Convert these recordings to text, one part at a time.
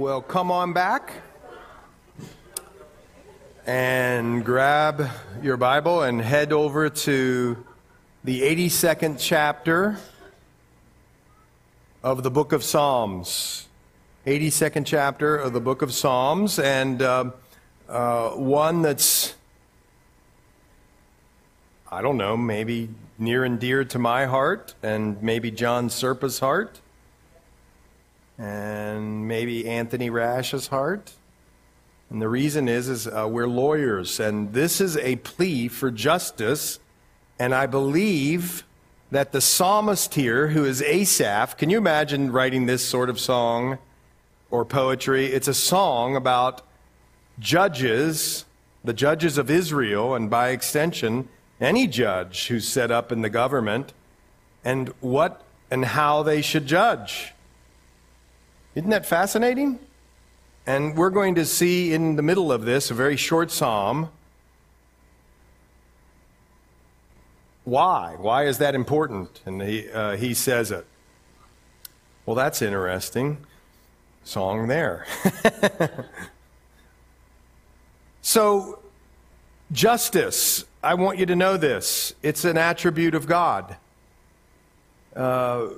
will come on back and grab your Bible and head over to the 82nd chapter of the book of Psalms. 82nd chapter of the book of Psalms, and uh, uh, one that's, I don't know, maybe near and dear to my heart, and maybe John Serpa's heart, and maybe Anthony Rash's heart. And the reason is, is uh, we're lawyers, and this is a plea for justice. And I believe that the psalmist here, who is Asaph, can you imagine writing this sort of song? or poetry. It's a song about judges, the judges of Israel, and by extension, any judge who's set up in the government, and what and how they should judge. Isn't that fascinating? And we're going to see in the middle of this a very short psalm. Why? Why is that important? And he, uh, he says it. Well, that's interesting song there. so, justice, I want you to know this it's an attribute of God. Uh,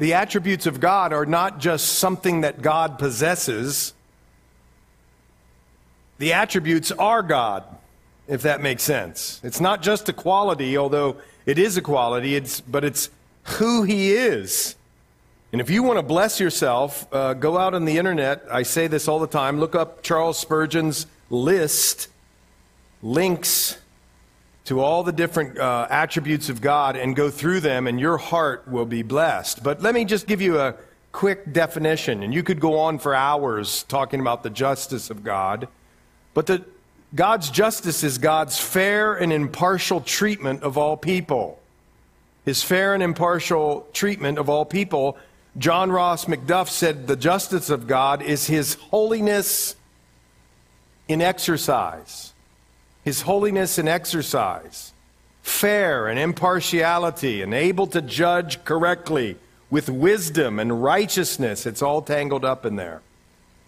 the attributes of God are not just something that God possesses, the attributes are God, if that makes sense. It's not just a quality, although it is a quality, it's, but it's who He is. And if you want to bless yourself, uh, go out on the internet. I say this all the time. Look up Charles Spurgeon's list, links to all the different uh, attributes of God, and go through them, and your heart will be blessed. But let me just give you a quick definition, and you could go on for hours talking about the justice of God. But the, God's justice is God's fair and impartial treatment of all people. His fair and impartial treatment of all people John Ross Macduff said the justice of God is his holiness in exercise. His holiness in exercise. Fair and impartiality and able to judge correctly with wisdom and righteousness. It's all tangled up in there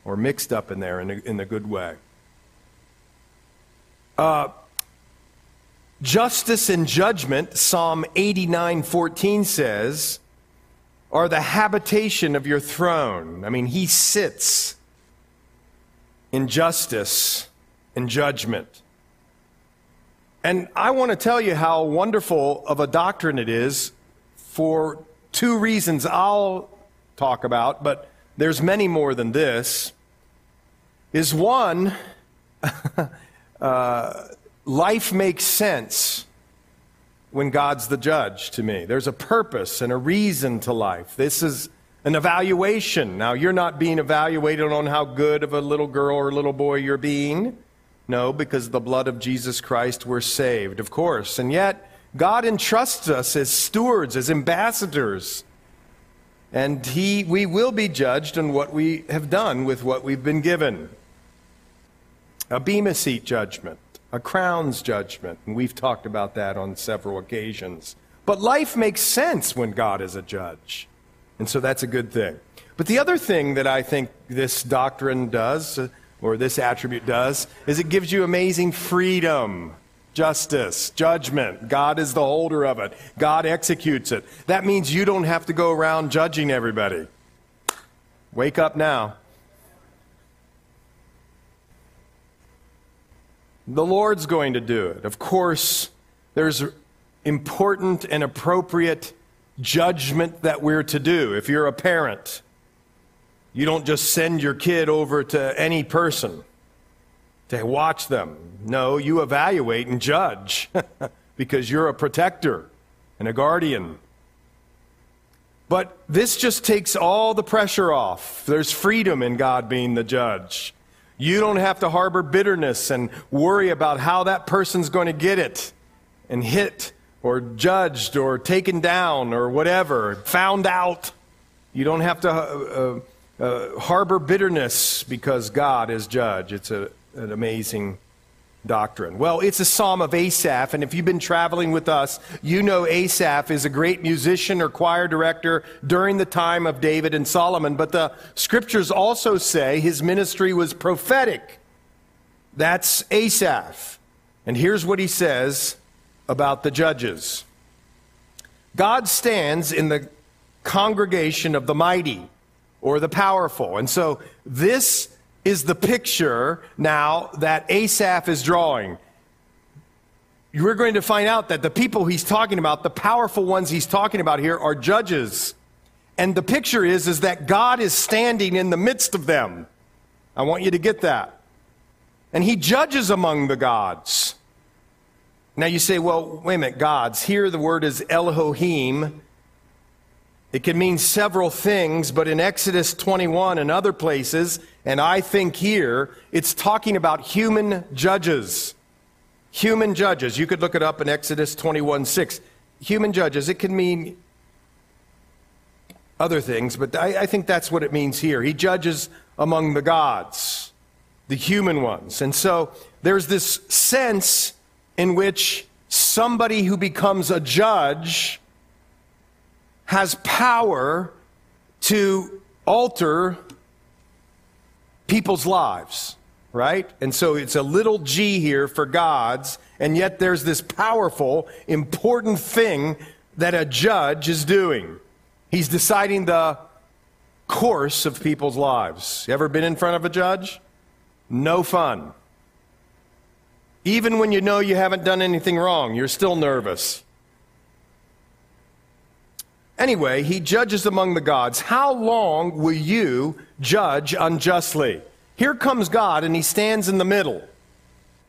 or mixed up in there in a, in good way. Uh, justice and judgment, Psalm 89:14 says, are the habitation of your throne. I mean, he sits in justice and judgment. And I want to tell you how wonderful of a doctrine it is for two reasons I'll talk about, but there's many more than this. Is one, uh, life makes sense when God's the judge to me. There's a purpose and a reason to life. This is an evaluation. Now, you're not being evaluated on how good of a little girl or little boy you're being. No, because the blood of Jesus Christ we're saved, of course. And yet, God entrusts us as stewards, as ambassadors. And he, we will be judged on what we have done with what we've been given. A Bema seat judgment a crown's judgment. And we've talked about that on several occasions. But life makes sense when God is a judge. And so that's a good thing. But the other thing that I think this doctrine does, uh, or this attribute does, is it gives you amazing freedom, justice, judgment. God is the holder of it, God executes it. That means you don't have to go around judging everybody. Wake up now. The Lord's going to do it. Of course, there's important and appropriate judgment that we're to do. If you're a parent, you don't just send your kid over to any person to watch them. No, you evaluate and judge because you're a protector and a guardian. But this just takes all the pressure off. There's freedom in God being the judge. You don't have to harbor bitterness and worry about how that person's going to get it and hit or judged or taken down or whatever, found out. You don't have to uh, uh, harbor bitterness because God is judge. It's a, an amazing doctrine? Well, it's a psalm of Asaph, and if you've been traveling with us, you know Asaph is a great musician or choir director during the time of David and Solomon, but the scriptures also say his ministry was prophetic. That's Asaph. And here's what he says about the judges God stands in the congregation of the mighty or the powerful. And so this is the picture now that Asaph is drawing. You're going to find out that the people he's talking about, the powerful ones he's talking about here, are judges. And the picture is, is that God is standing in the midst of them. I want you to get that. And he judges among the gods. Now you say, well, wait a minute, gods. Here the word is Elohim. It can mean several things, but in Exodus 21 and other places, and I think here, it's talking about human judges. Human judges. You could look it up in Exodus 21 6. Human judges. It can mean other things, but I, I think that's what it means here. He judges among the gods, the human ones. And so there's this sense in which somebody who becomes a judge has power to alter people's lives, right? And so it's a little g here for God's, and yet there's this powerful, important thing that a judge is doing. He's deciding the course of people's lives. You ever been in front of a judge? No fun. Even when you know you haven't done anything wrong, you're still nervous. Anyway, he judges among the gods. How long will you judge unjustly? Here comes God, and he stands in the middle.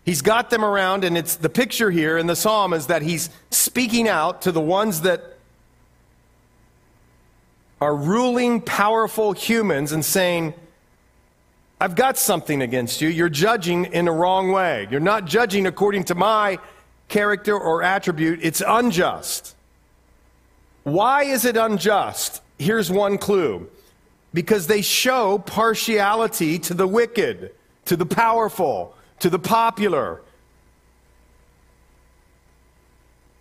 He's got them around, and it's the picture here in the psalm is that he's speaking out to the ones that are ruling, powerful humans and saying, I've got something against you. You're judging in a wrong way. You're not judging according to my character or attribute. It's unjust. Why is it unjust? Here's one clue because they show partiality to the wicked, to the powerful, to the popular.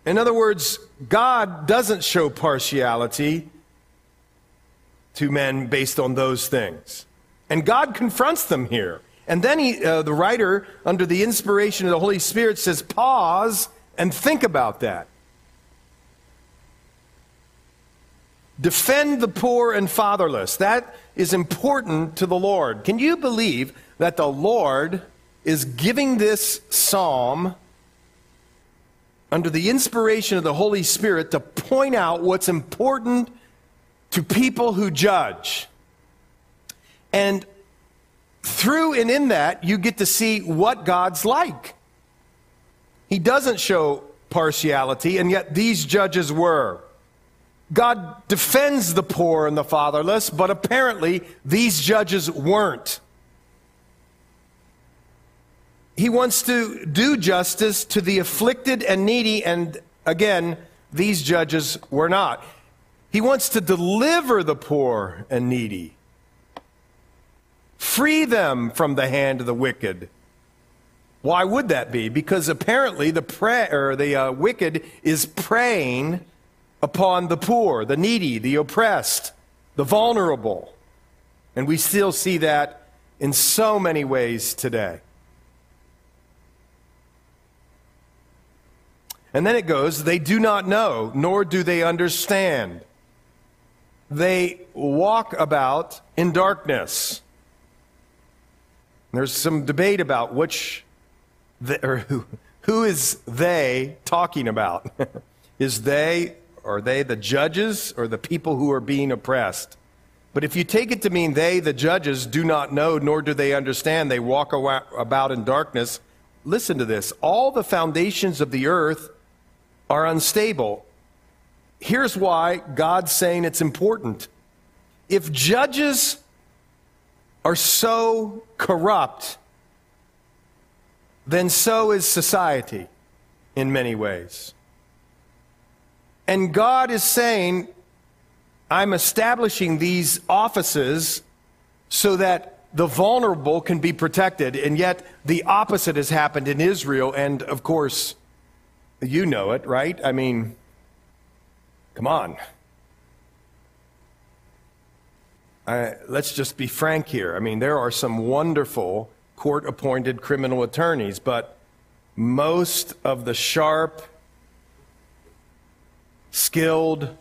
In other words, God doesn't show partiality to men based on those things. And God confronts them here. And then he, uh, the writer, under the inspiration of the Holy Spirit, says, pause and think about that. Defend the poor and fatherless. That is important to the Lord. Can you believe that the Lord is giving this psalm under the inspiration of the Holy Spirit to point out what's important to people who judge? And through and in that, you get to see what God's like. He doesn't show partiality, and yet these judges were. God defends the poor and the fatherless, but apparently these judges weren't. He wants to do justice to the afflicted and needy, and again, these judges were not. He wants to deliver the poor and needy, free them from the hand of the wicked. Why would that be? Because apparently the, prayer, the uh, wicked is preying upon the poor, the needy, the oppressed, the vulnerable. And we still see that in so many ways today. And then it goes, they do not know, nor do they understand. They walk about in darkness. There's some debate about which, the, or who, who is they talking about? is they are they the judges or the people who are being oppressed? But if you take it to mean they, the judges, do not know, nor do they understand, they walk about in darkness. Listen to this. All the foundations of the earth are unstable. Here's why God's saying it's important. If judges are so corrupt, then so is society in many ways. And God is saying, I'm establishing these offices so that the vulnerable can be protected, and yet the opposite has happened in Israel. And of course, you know it, right? I mean, come on. Uh, let's just be frank here. I mean, there are some wonderful court appointed criminal attorneys, but most of the sharp, skilled,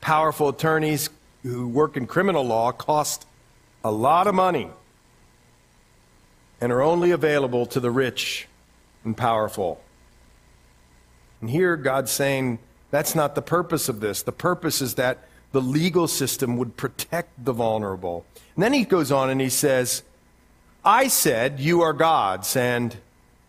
powerful attorneys who work in criminal law cost a lot of money and are only available to the rich and powerful. And here God's saying that's not the purpose of this. The purpose is that the legal system would protect the vulnerable. And then he goes on and he says, I said, You are gods, and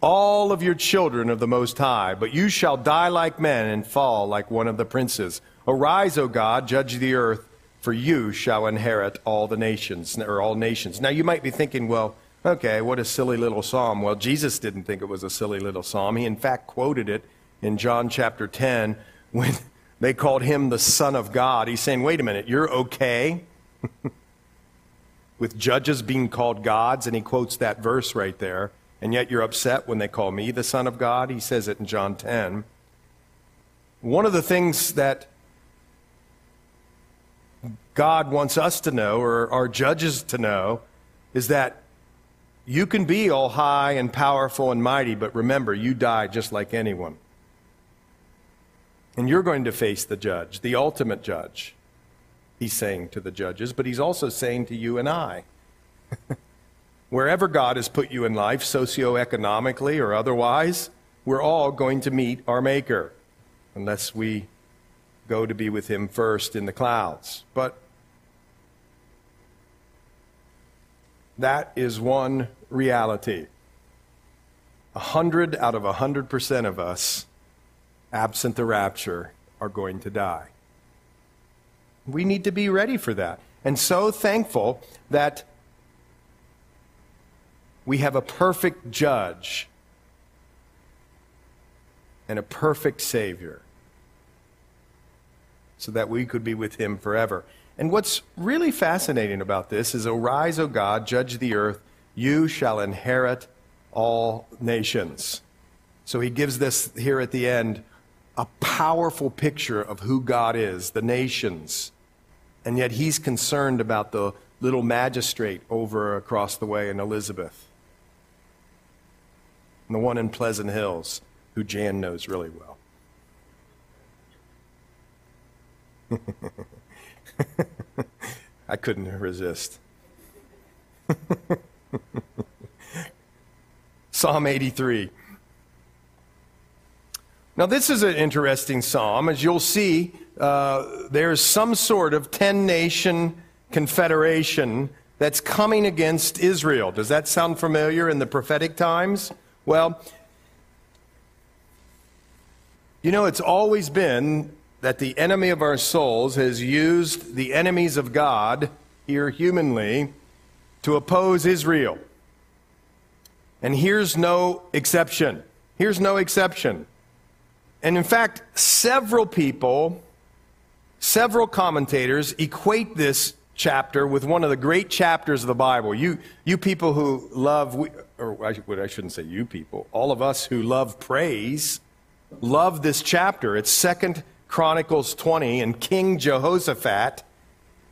all of your children of the Most High, but you shall die like men and fall like one of the princes. Arise, O God, judge the earth, for you shall inherit all the nations, or all nations. Now you might be thinking, well, okay, what a silly little psalm. Well, Jesus didn't think it was a silly little psalm. He, in fact, quoted it in John chapter 10 when they called him the Son of God. He's saying, wait a minute, you're okay with judges being called gods? And he quotes that verse right there. And yet you're upset when they call me the Son of God? He says it in John 10. One of the things that God wants us to know, or our judges to know, is that you can be all high and powerful and mighty, but remember, you die just like anyone. And you're going to face the judge, the ultimate judge. He's saying to the judges, but he's also saying to you and I. Wherever God has put you in life, socioeconomically or otherwise, we're all going to meet our Maker, unless we go to be with Him first in the clouds. But that is one reality. A hundred out of a hundred percent of us absent the rapture, are going to die. We need to be ready for that. And so thankful that we have a perfect judge and a perfect Savior so that we could be with Him forever. And what's really fascinating about this is Arise, O God, judge the earth, you shall inherit all nations. So he gives this here at the end a powerful picture of who God is, the nations. And yet he's concerned about the little magistrate over across the way in Elizabeth. And the one in Pleasant Hills, who Jan knows really well. I couldn't resist. Psalm 83. Now, this is an interesting psalm. As you'll see, uh, there's some sort of 10 nation confederation that's coming against Israel. Does that sound familiar in the prophetic times? Well, you know, it's always been that the enemy of our souls has used the enemies of God, here humanly, to oppose Israel. And here's no exception. Here's no exception. And in fact, several people, several commentators equate this chapter with one of the great chapters of the Bible. You, you people who love, or I shouldn't say you people, all of us who love praise, love this chapter. It's Second Chronicles 20, and King Jehoshaphat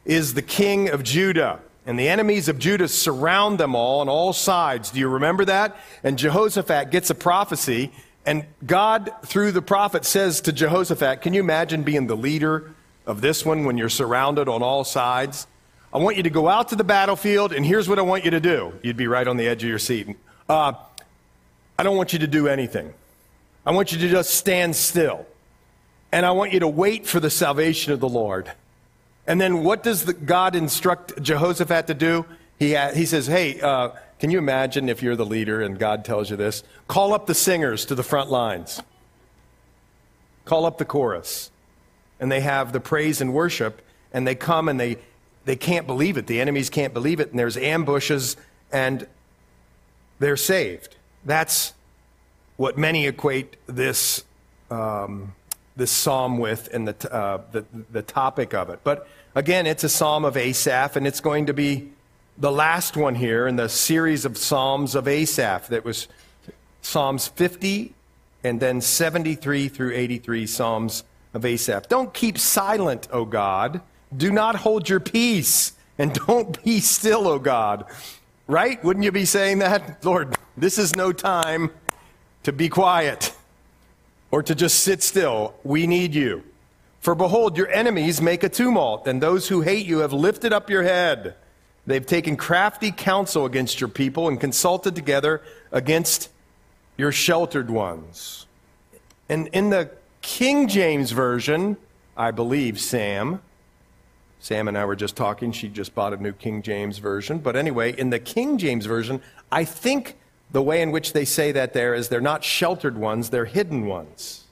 is the king of Judah. And the enemies of Judah surround them all on all sides. Do you remember that? And Jehoshaphat gets a prophecy and God, through the prophet, says to Jehoshaphat, Can you imagine being the leader of this one when you're surrounded on all sides? I want you to go out to the battlefield, and here's what I want you to do. You'd be right on the edge of your seat. Uh, I don't want you to do anything. I want you to just stand still. And I want you to wait for the salvation of the Lord. And then what does the, God instruct Jehoshaphat to do? He, he says, Hey, uh, can you imagine if you're the leader and God tells you this? Call up the singers to the front lines. Call up the chorus. And they have the praise and worship, and they come and they, they can't believe it. The enemies can't believe it, and there's ambushes, and they're saved. That's what many equate this, um, this psalm with and the, uh, the, the topic of it. But again, it's a psalm of Asaph, and it's going to be the last one here in the series of Psalms of Asaph that was Psalms 50 and then 73 through 83 Psalms of Asaph. Don't keep silent, O God. Do not hold your peace, and don't be still, O God. Right? Wouldn't you be saying that? Lord, this is no time to be quiet or to just sit still. We need you. For behold, your enemies make a tumult, and those who hate you have lifted up your head. They've taken crafty counsel against your people and consulted together against your sheltered ones. And in the King James Version, I believe, Sam, Sam and I were just talking. She just bought a new King James Version. But anyway, in the King James Version, I think the way in which they say that there is they're not sheltered ones, they're hidden ones.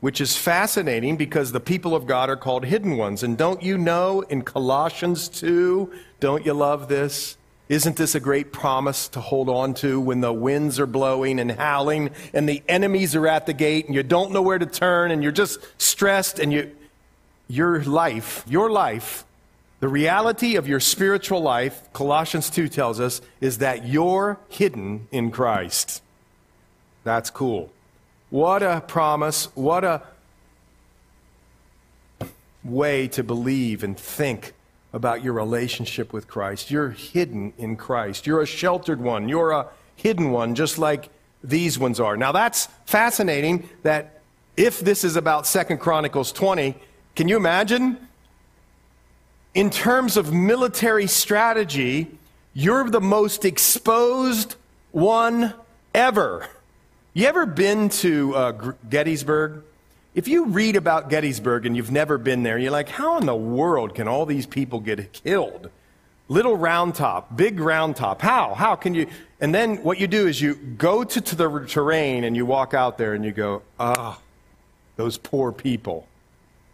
Which is fascinating because the people of God are called hidden ones. And don't you know in Colossians 2, don't you love this? Isn't this a great promise to hold on to when the winds are blowing and howling and the enemies are at the gate and you don't know where to turn and you're just stressed and you, your life, your life, the reality of your spiritual life, Colossians 2 tells us, is that you're hidden in Christ. That's cool. What a promise. What a way to believe and think about your relationship with Christ. You're hidden in Christ. You're a sheltered one. You're a hidden one, just like these ones are. Now, that's fascinating that if this is about Second Chronicles 20, can you imagine? In terms of military strategy, you're the most exposed one ever. You ever been to uh, Gettysburg? If you read about Gettysburg and you've never been there, you're like, how in the world can all these people get killed? Little round top, big round top. How? How can you? And then what you do is you go to, to the terrain and you walk out there and you go, ah, those poor people.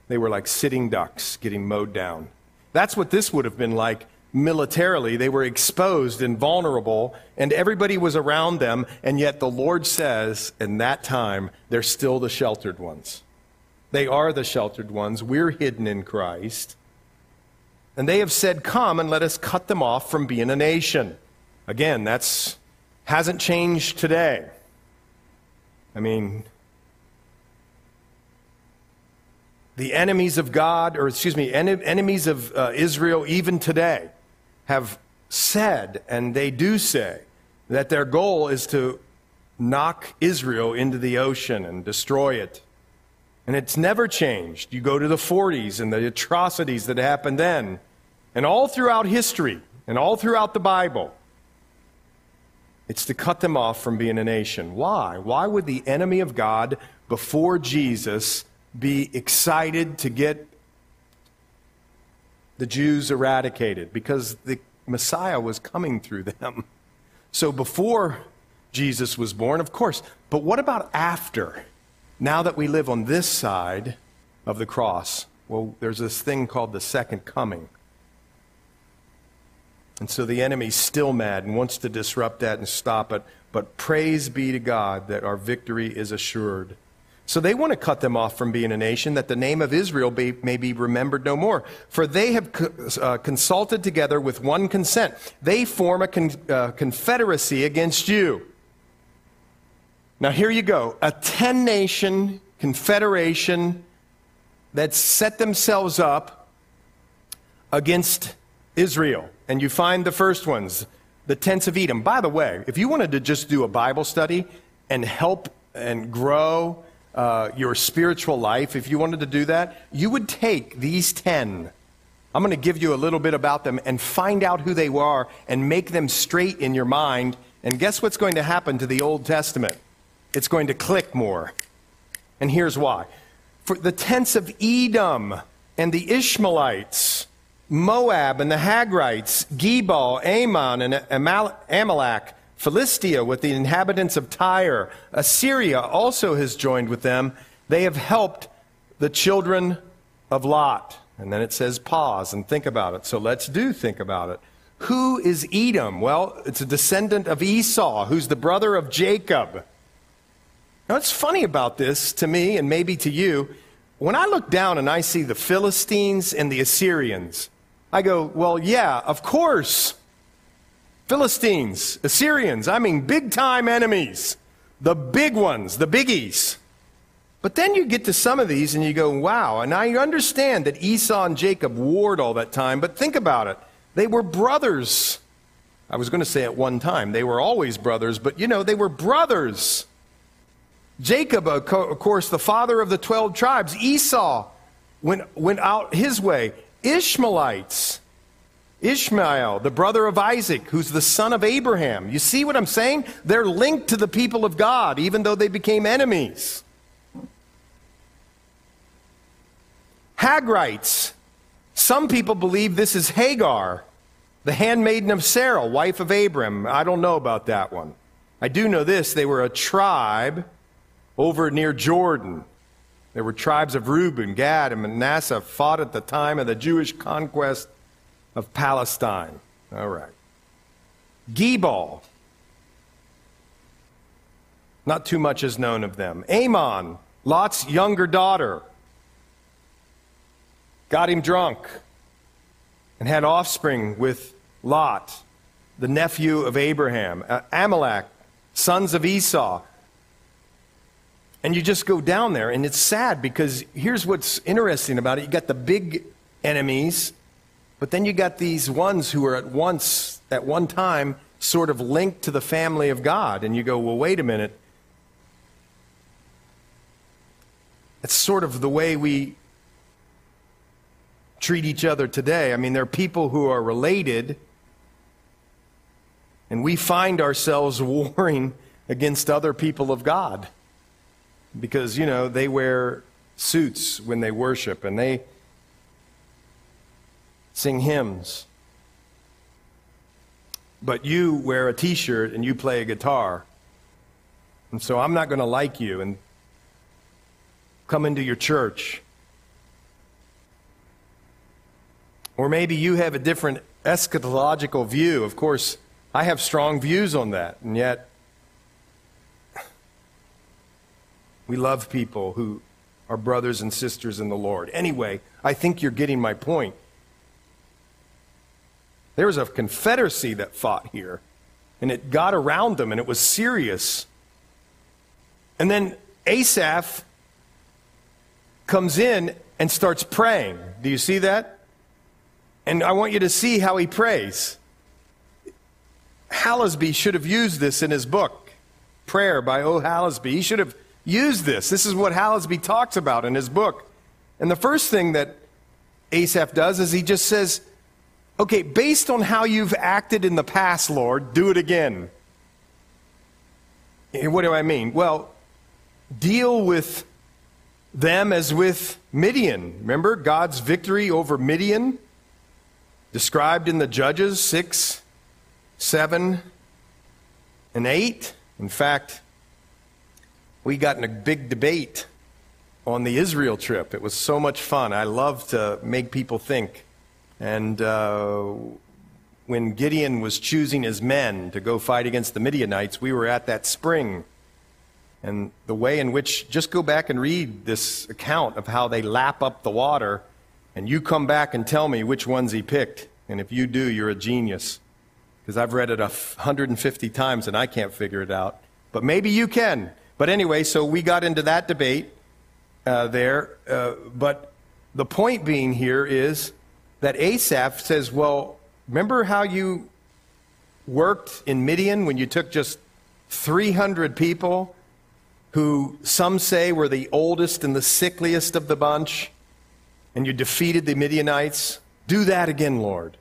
They were like sitting ducks getting mowed down. That's what this would have been like militarily. They were exposed and vulnerable, and everybody was around them, and yet the Lord says, in that time, they're still the sheltered ones. They are the sheltered ones. We're hidden in Christ. And they have said, Come and let us cut them off from being a nation. Again, that's hasn't changed today. I mean, the enemies of God, or excuse me, en- enemies of uh, Israel, even today, have said, and they do say, that their goal is to knock Israel into the ocean and destroy it. And it's never changed. You go to the 40s and the atrocities that happened then. And all throughout history and all throughout the Bible, it's to cut them off from being a nation. Why? Why would the enemy of God before Jesus be excited to get the Jews eradicated? Because the Messiah was coming through them. So before Jesus was born, of course. But what about after? Now that we live on this side of the cross, well, there's this thing called the second coming. And so the enemy's still mad and wants to disrupt that and stop it. But praise be to God that our victory is assured. So they want to cut them off from being a nation, that the name of Israel be, may be remembered no more. For they have co- uh, consulted together with one consent. They form a con- uh, confederacy against you. Now, here you go a 10 nation confederation that set themselves up against Israel. And you find the first ones, the tents of Edom. By the way, if you wanted to just do a Bible study and help and grow uh, your spiritual life, if you wanted to do that, you would take these 10. I'm going to give you a little bit about them and find out who they are and make them straight in your mind. And guess what's going to happen to the Old Testament? it's going to click more. And here's why. For the tents of Edom and the Ishmaelites, Moab and the Hagrites, Gebal, Ammon, and Amalek, Philistia with the inhabitants of Tyre, Assyria also has joined with them. They have helped the children of Lot. And then it says pause and think about it. So let's do think about it. Who is Edom? Well, it's a descendant of Esau, who's the brother of Jacob. Now, what's funny about this to me and maybe to you, when I look down and I see the Philistines and the Assyrians, I go, well, yeah, of course. Philistines, Assyrians, I mean, big time enemies. The big ones, the biggies. But then you get to some of these and you go, wow. And I understand that Esau and Jacob warred all that time, but think about it. They were brothers. I was going to say at one time, they were always brothers, but you know, they were brothers. Jacob, of course, the father of the 12 tribes. Esau went, went out his way. Ishmaelites. Ishmael, the brother of Isaac, who's the son of Abraham. You see what I'm saying? They're linked to the people of God, even though they became enemies. Hagrites. Some people believe this is Hagar, the handmaiden of Sarah, wife of Abram. I don't know about that one. I do know this they were a tribe over near Jordan. There were tribes of Reuben, Gad, and Manasseh fought at the time of the Jewish conquest of Palestine. All right. Gebal. Not too much is known of them. Ammon, Lot's younger daughter, got him drunk and had offspring with Lot, the nephew of Abraham. Amalek, sons of Esau. And you just go down there, and it's sad because here's what's interesting about it. You got the big enemies, but then you got these ones who are at once, at one time, sort of linked to the family of God. And you go, well, wait a minute. It's sort of the way we treat each other today. I mean, there are people who are related, and we find ourselves warring against other people of God because, you know, they wear suits when they worship and they sing hymns. But you wear a t shirt and you play a guitar. And so I'm not going to like you and come into your church. Or maybe you have a different eschatological view. Of course, I have strong views on that, and yet We love people who are brothers and sisters in the Lord. Anyway, I think you're getting my point. There was a confederacy that fought here, and it got around them, and it was serious. And then Asaph comes in and starts praying. Do you see that? And I want you to see how he prays. Hallesby should have used this in his book, Prayer by O. Hallesby. He should have used this. This is what Hallesby talks about in his book. And the first thing that Asaph does is he just says, Okay, based on how you've acted in the past, Lord, do it again. And what do I mean? Well, deal with them as with Midian. Remember God's victory over Midian? Described in the Judges 6, 7, and 8. In fact, we got in a big debate on the Israel trip. It was so much fun. I love to make people think. And uh, when Gideon was choosing his men to go fight against the Midianites, we were at that spring. And the way in which, just go back and read this account of how they lap up the water, and you come back and tell me which ones he picked. And if you do, you're a genius. Because I've read it 150 times and I can't figure it out. But maybe you can. But anyway, so we got into that debate uh, there. Uh, but the point being here is that Asaph says, well, remember how you worked in Midian when you took just 300 people who some say were the oldest and the sickliest of the bunch, and you defeated the Midianites? Do that again, Lord.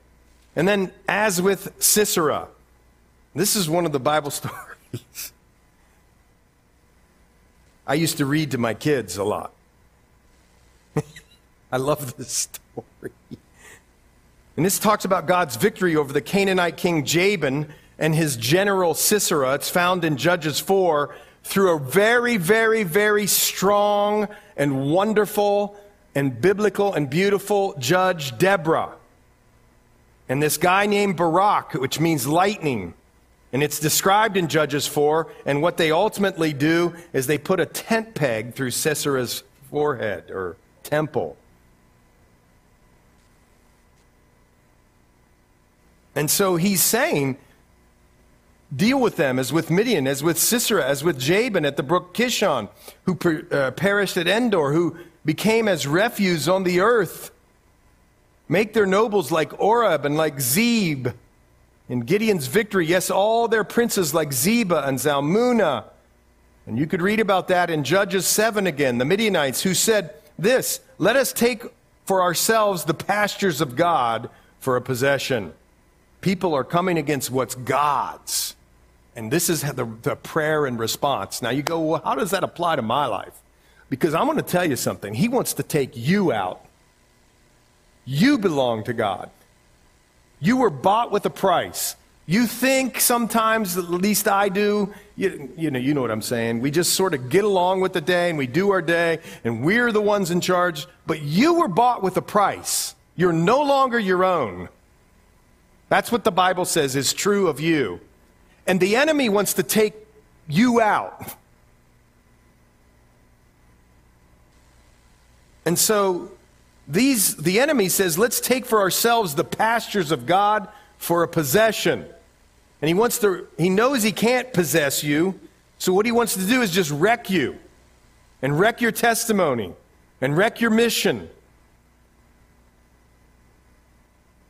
And then, as with Sisera, this is one of the Bible stories. I used to read to my kids a lot. I love this story. And this talks about God's victory over the Canaanite king Jabin and his general Sisera. It's found in Judges 4 through a very, very, very strong and wonderful and biblical and beautiful judge, Deborah. And this guy named Barak, which means lightning. And it's described in Judges 4, and what they ultimately do is they put a tent peg through Sisera's forehead or temple. And so he's saying, deal with them as with Midian, as with Sisera, as with Jabin at the brook Kishon, who per, uh, perished at Endor, who became as refuse on the earth. Make their nobles like Oreb and like Zeb. In Gideon's victory, yes, all their princes like Zeba and Zalmunna. And you could read about that in Judges 7 again, the Midianites who said this Let us take for ourselves the pastures of God for a possession. People are coming against what's God's. And this is the, the prayer and response. Now you go, well, how does that apply to my life? Because I'm going to tell you something. He wants to take you out. You belong to God. You were bought with a price. You think sometimes, at least I do, you, you, know, you know what I'm saying. We just sort of get along with the day and we do our day and we're the ones in charge. But you were bought with a price. You're no longer your own. That's what the Bible says is true of you. And the enemy wants to take you out. And so these, the enemy says, let's take for ourselves the pastures of God for a possession. And he wants to, he knows he can't possess you. So what he wants to do is just wreck you and wreck your testimony and wreck your mission.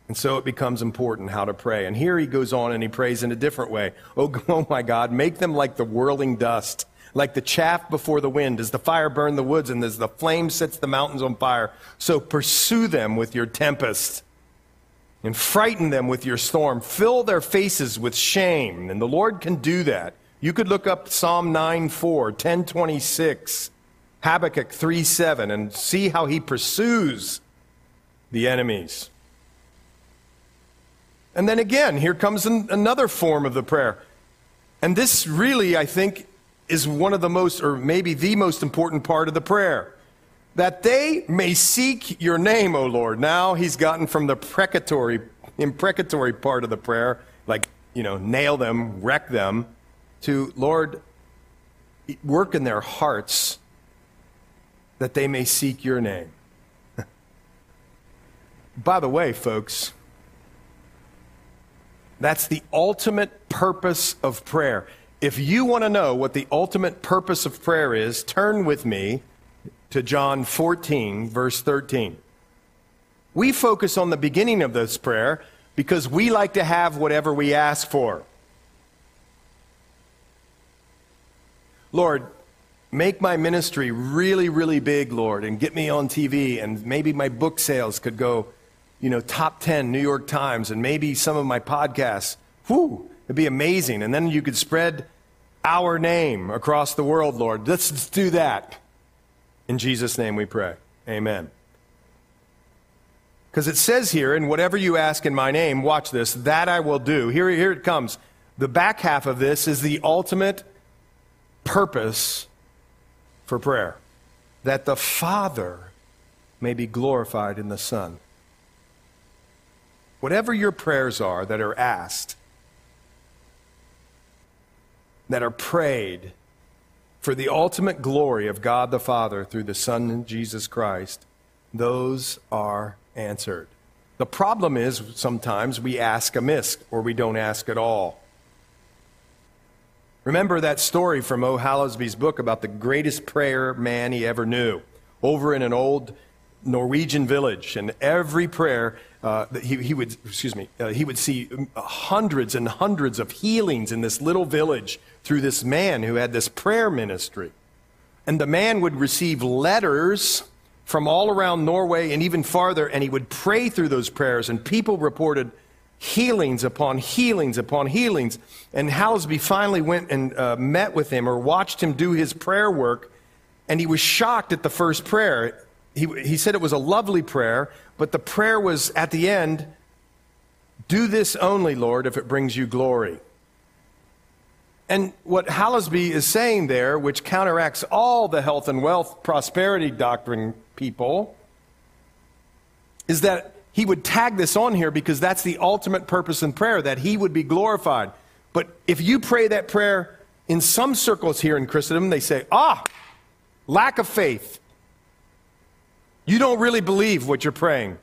And so it becomes important how to pray. And here he goes on and he prays in a different way. Oh, oh my God, make them like the whirling dust like the chaff before the wind, as the fire burn the woods and as the flame sets the mountains on fire. So pursue them with your tempest and frighten them with your storm. Fill their faces with shame. And the Lord can do that. You could look up Psalm 9 4, 1026, Habakkuk 3 7, and see how he pursues the enemies. And then again, here comes an, another form of the prayer. And this really, I think, is one of the most, or maybe the most important part of the prayer. That they may seek your name, O Lord. Now he's gotten from the precatory, imprecatory part of the prayer, like, you know, nail them, wreck them, to, Lord, work in their hearts that they may seek your name. By the way, folks, that's the ultimate purpose of prayer. If you want to know what the ultimate purpose of prayer is, turn with me to John 14, verse 13. We focus on the beginning of this prayer because we like to have whatever we ask for. Lord, make my ministry really, really big, Lord, and get me on TV, and maybe my book sales could go, you know, top 10 New York Times, and maybe some of my podcasts. Whew, It'd be amazing. And then you could spread our name across the world, Lord. Let's, do that. In Jesus' name we pray. Amen. Because it says here, and whatever you ask in my name, watch this, that I will do. Here, here it comes. The back half of this is the ultimate purpose for prayer that the Father may be glorified in the Son. Whatever your prayers are that are asked, that are prayed for the ultimate glory of God the Father through the Son Jesus Christ, those are answered. The problem is sometimes we ask amiss or we don't ask at all. Remember that story from O. Hallesby's book about the greatest prayer man he ever knew over in an old Norwegian village, and every prayer uh, he, he, would, excuse me, uh, he would see hundreds and hundreds of healings in this little village through this man who had this prayer ministry. And the man would receive letters from all around Norway and even farther, and he would pray through those prayers, and people reported healings upon healings upon healings. And Hallesby finally went and uh, met with him or watched him do his prayer work, and he was shocked at the first prayer. He, he said it was a lovely prayer, but the prayer was at the end do this only, Lord, if it brings you glory. And what Hallesby is saying there, which counteracts all the health and wealth prosperity doctrine people, is that he would tag this on here because that's the ultimate purpose in prayer, that he would be glorified. But if you pray that prayer in some circles here in Christendom, they say, ah, lack of faith. You don't really believe what you're praying.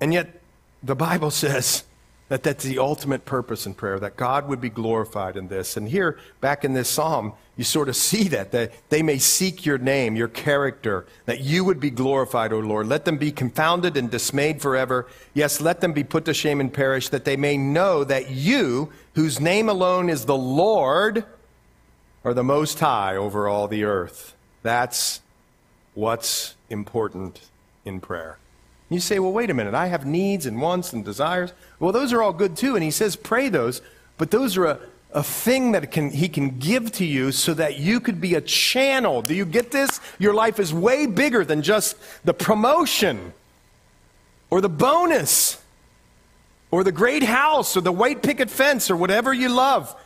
And yet, the Bible says that that's the ultimate purpose in prayer, that God would be glorified in this. And here, back in this psalm, you sort of see that, that they may seek your name, your character, that you would be glorified, O Lord. Let them be confounded and dismayed forever. Yes, let them be put to shame and perish, that they may know that you, whose name alone is the Lord, are the most high over all the earth. That's what's important in prayer. You say, well, wait a minute, I have needs and wants and desires. Well, those are all good too. And he says, pray those, but those are a, a thing that can, he can give to you so that you could be a channel. Do you get this? Your life is way bigger than just the promotion or the bonus or the great house or the white picket fence or whatever you love.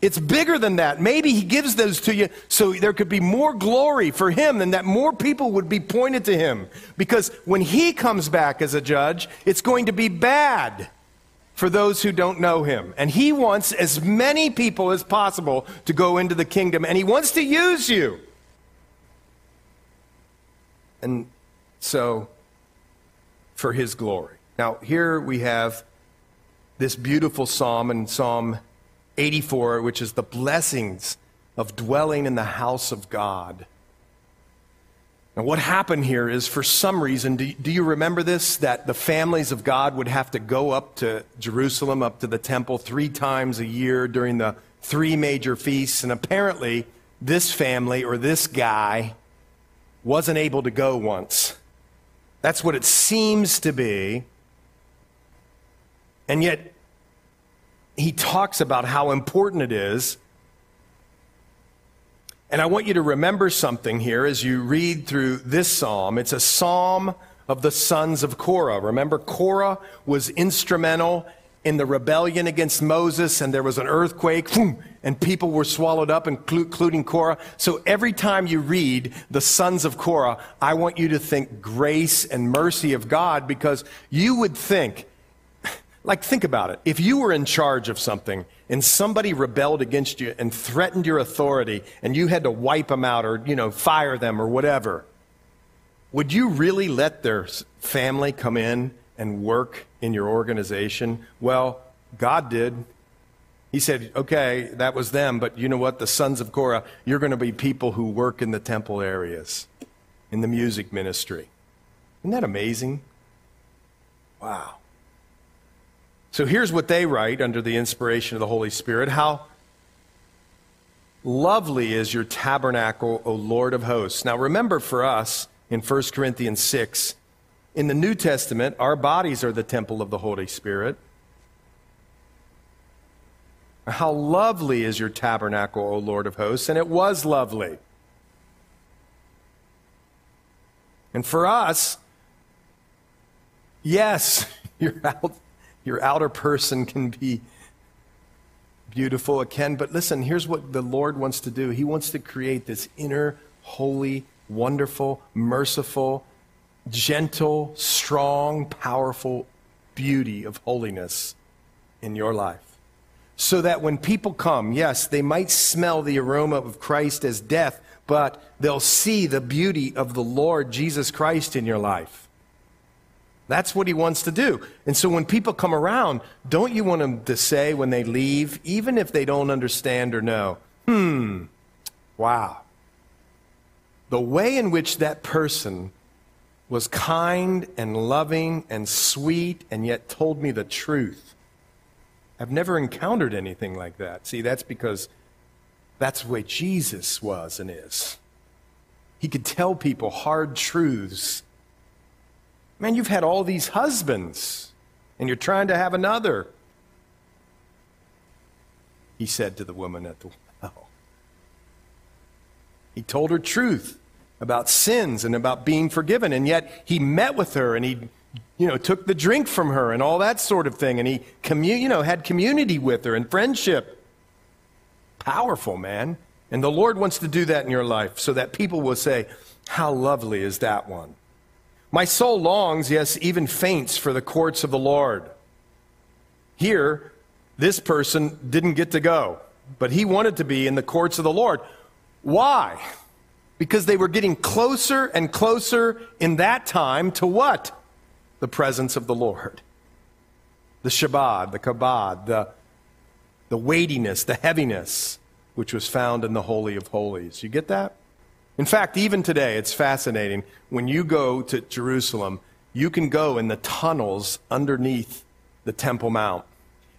It's bigger than that. Maybe he gives those to you so there could be more glory for him and that more people would be pointed to him. Because when he comes back as a judge, it's going to be bad for those who don't know him. And he wants as many people as possible to go into the kingdom, and he wants to use you. And so, for his glory. Now, here we have this beautiful psalm in Psalm 84, which is the blessings of dwelling in the house of God. Now, what happened here is for some reason, do, do, you remember this? That the families of God would have to go up to Jerusalem, up to the temple, three times a year during the three major feasts. And apparently, this family or this guy wasn't able to go once. That's what it seems to be. And yet, he talks about how important it is. And I want you to remember something here as you read through this psalm. It's a psalm of the sons of Korah. Remember, Korah was instrumental in the rebellion against Moses, and there was an earthquake, and people were swallowed up, including Korah. So every time you read the sons of Korah, I want you to think grace and mercy of God because you would think like, think about it. If you were in charge of something and somebody rebelled against you and threatened your authority and you had to wipe them out or, you know, fire them or whatever, would you really let their family come in and work in your organization? Well, God did. He said, okay, that was them, but you know what? The sons of Korah, you're going to be people who work in the temple areas, in the music ministry. Isn't that amazing? Wow. So here's what they write under the inspiration of the Holy Spirit How lovely is your tabernacle, O Lord of hosts. Now remember for us in 1 Corinthians 6, in the New Testament, our bodies are the temple of the Holy Spirit. How lovely is your tabernacle, O Lord of hosts. And it was lovely. And for us, yes, you're out your outer person can be beautiful, it can, but listen, here's what the Lord wants to do He wants to create this inner, holy, wonderful, merciful, gentle, strong, powerful beauty of holiness in your life. So that when people come, yes, they might smell the aroma of Christ as death, but they'll see the beauty of the Lord Jesus Christ in your life. That's what he wants to do. And so when people come around, don't you want them to say when they leave, even if they don't understand or know, hmm, wow. The way in which that person was kind and loving and sweet and yet told me the truth. I've never encountered anything like that. See, that's because that's the way Jesus was and is. He could tell people hard truths Man, you've had all these husbands, and you're trying to have another. He said to the woman at the well. He told her truth about sins and about being forgiven, and yet he met with her and he you know, took the drink from her and all that sort of thing, and he commu- you know, had community with her and friendship. Powerful, man. And the Lord wants to do that in your life so that people will say, How lovely is that one? My soul longs, yes, even faints for the courts of the Lord. Here, this person didn't get to go, but he wanted to be in the courts of the Lord. Why? Because they were getting closer and closer in that time to what? The presence of the Lord. the Shabbat, the kabod, the, the weightiness, the heaviness, which was found in the Holy of Holies. You get that? In fact, even today, it's fascinating. When you go to Jerusalem, you can go in the tunnels underneath the Temple Mount.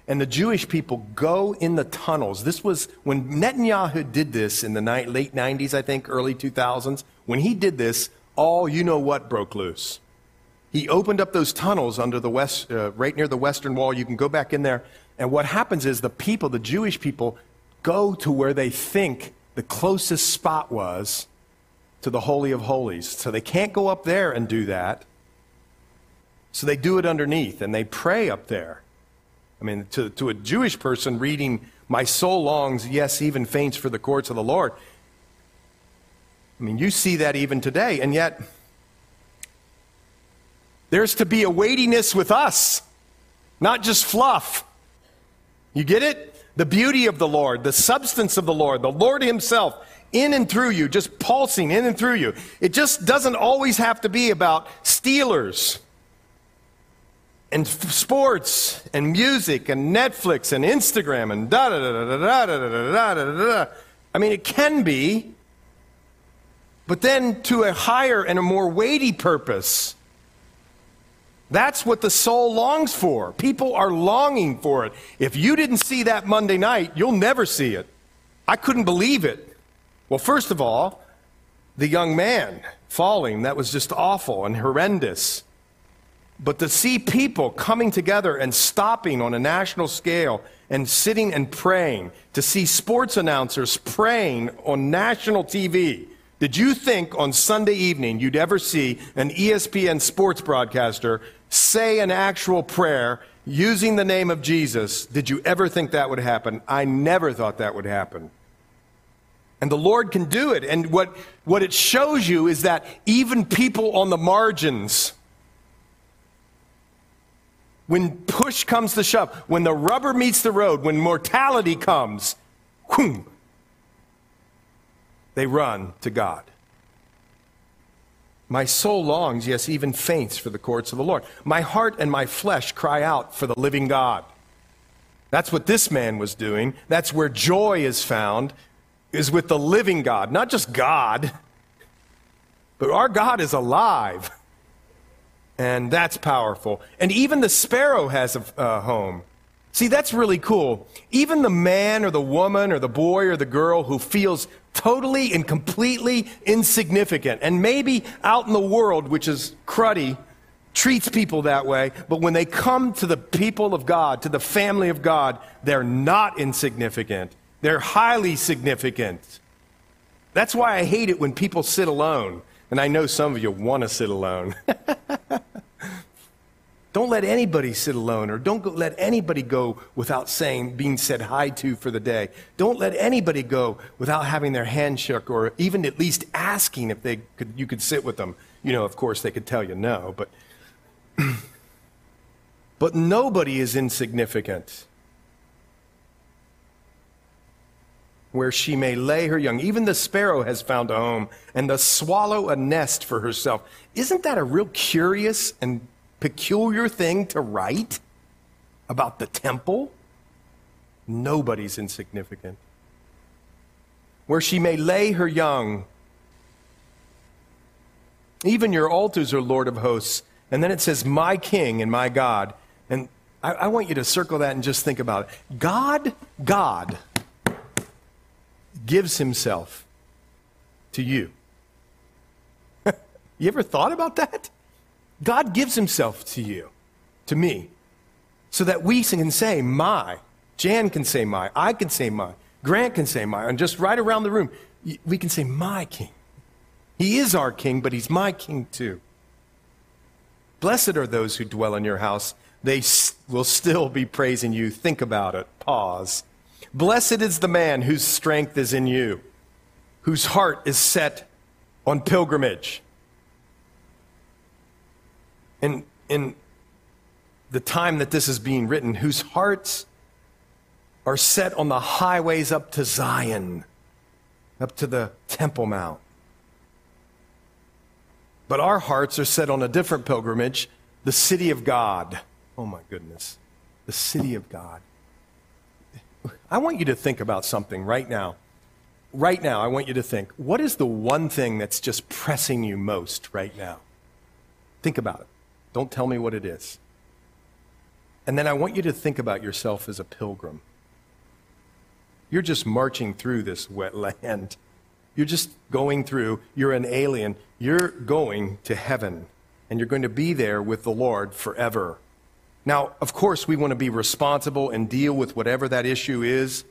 And the Jewish people go in the tunnels. This was when Netanyahu did this in the late 90s, I think, early 2000s. When he did this, all you know what broke loose. He opened up those tunnels under the west, uh, right near the western wall. You can go back in there. And what happens is the people, the Jewish people, go to where they think the closest spot was to the Holy of Holies. So they can't go up there and do that. So they do it underneath and they pray up there. I mean, to, to a Jewish person reading, My soul longs, yes, even faints for the courts of the Lord. I mean, you see that even today. And yet, there's to be a weightiness with us, not just fluff. You get it? The beauty of the Lord, the substance of the Lord, the Lord Himself in and through you, just pulsing in and through you. It just doesn't always have to be about Steelers and f- sports and music and Netflix and Instagram and da da da da da da da da da da. I mean, it can be, but then to a higher and a more weighty purpose. That's what the soul longs for. People are longing for it. If you didn't see that Monday night, you'll never see it. I couldn't believe it. Well, first of all, the young man falling, that was just awful and horrendous. But to see people coming together and stopping on a national scale and sitting and praying, to see sports announcers praying on national TV, did you think on Sunday evening you'd ever see an ESPN sports broadcaster say an actual prayer using the name of Jesus? Did you ever think that would happen? I never thought that would happen. And the Lord can do it. And what, what it shows you is that even people on the margins, when push comes to shove, when the rubber meets the road, when mortality comes, whoom, they run to God. My soul longs, yes, even faints for the courts of the Lord. My heart and my flesh cry out for the living God. That's what this man was doing. That's where joy is found, is with the living God, not just God, but our God is alive. And that's powerful. And even the sparrow has a home. See, that's really cool. Even the man or the woman or the boy or the girl who feels totally and completely insignificant, and maybe out in the world, which is cruddy, treats people that way, but when they come to the people of God, to the family of God, they're not insignificant. They're highly significant. That's why I hate it when people sit alone. And I know some of you want to sit alone. don't let anybody sit alone, or don't go, let anybody go without saying, being said hi to for the day. Don't let anybody go without having their hand shook, or even at least asking if they could, you could sit with them. You know, of course, they could tell you no, but, but nobody is insignificant. Where she may lay her young. Even the sparrow has found a home, and the swallow a nest for herself. Isn't that a real curious and peculiar thing to write about the temple? Nobody's insignificant. Where she may lay her young. Even your altars are Lord of hosts. And then it says, My King and my God. And I, I want you to circle that and just think about it. God, God gives himself to you. you ever thought about that? God gives himself to you, to me, so that we can say, my. Jan can say, my. I can say, my. Grant can say, my. And just right around the room, we can say, my king. He is our king, but he's my king too. Blessed are those who dwell in your house. They will still be praising you. Think about it. Pause. Blessed is the man whose strength is in you, whose heart is set on pilgrimage. In, in the time that this is being written, whose hearts are set on the highways up to Zion, up to the Temple Mount. But our hearts are set on a different pilgrimage, the city of God. Oh my goodness. the city of God. I want you to think about something right now. Right now, I want you to think what is the one thing that's just pressing you most right now? Think about it. Don't tell me what it is. And then I want you to think about yourself as a pilgrim. You're just marching through this wet land. You're just going through. You're an alien. You're going to heaven, and you're going to be there with the Lord forever. Now, of course, we want to be responsible and deal with whatever that issue is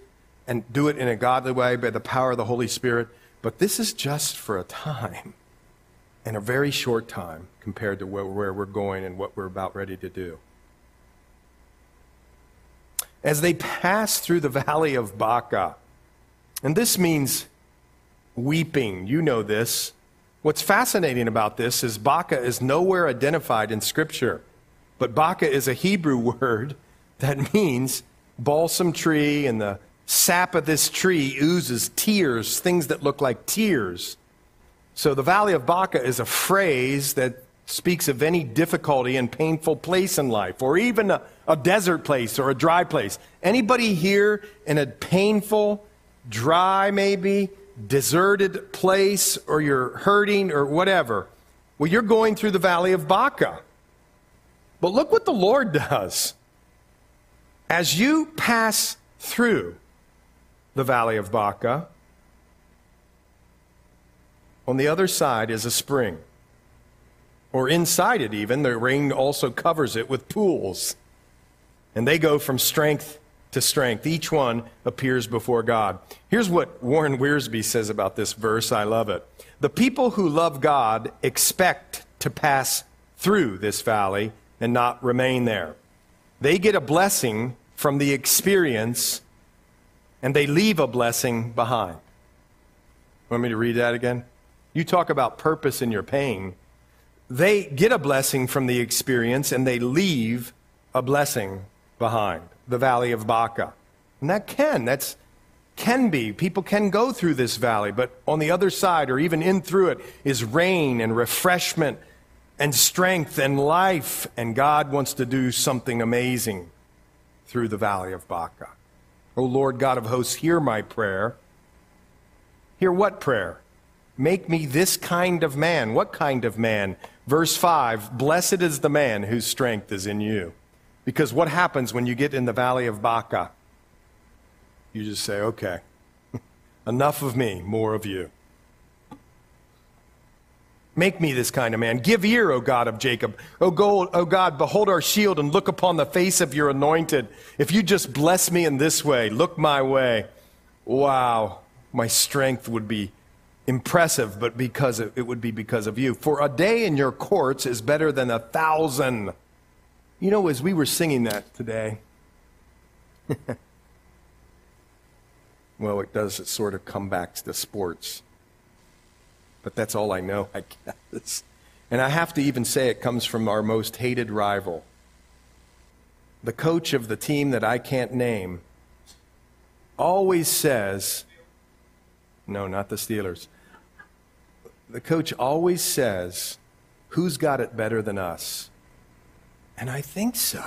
and do it in a godly way by the power of the Holy Spirit. But this is just for a time and a very short time compared to where, we're going and what we're about ready to do. As they pass through the valley of Baca, and this means weeping, you know this. What's fascinating about this is Baca is nowhere identified in Scripture. But Baca is a Hebrew word that means balsam tree, and the sap of this tree oozes tears, things that look like tears. So the Valley of Baca is a phrase that speaks of any difficulty and painful place in life, or even a, a desert place or a dry place. Anybody here in a painful, dry, maybe, deserted place, or you're hurting or whatever? Well, you're going through the Valley of Baca. But look what the Lord does. As you pass through the valley of Baca, on the other side is a spring. Or inside it, even, the rain also covers it with pools. And they go from strength to strength. Each one appears before God. Here's what Warren Wiersbe says about this verse. I love it. The people who love God expect to pass through this valley and not remain there. They get a blessing from the experience and they leave a blessing behind. Want me to read that again? You talk about purpose in your pain. They get a blessing from the experience and they leave a blessing behind the valley of Baca. And that can, that's can be. People can go through this valley, but on the other side or even in through it is rain and refreshment and strength and life, and God wants to do something amazing through the valley of Baca. O Lord God of hosts, hear my prayer. Hear what prayer? Make me this kind of man. What kind of man? Verse 5 Blessed is the man whose strength is in you. Because what happens when you get in the valley of Baca? You just say, okay, enough of me, more of you. Make me this kind of man. Give ear, O God of Jacob. O, God, o God, behold our shield and look upon the face of your anointed. If you just bless me in this way, look my way, wow, my strength would be impressive, but because it would be because of you. For a day in your courts is better than a thousand. You know, as we were singing that today, well, it does sort of come back to the sports but that's all I know, I guess. And I have to even say it comes from our most hated rival. The coach of the team that I can't name always says, no, not the Steelers. The coach always says, who's got it better than us? And I think so.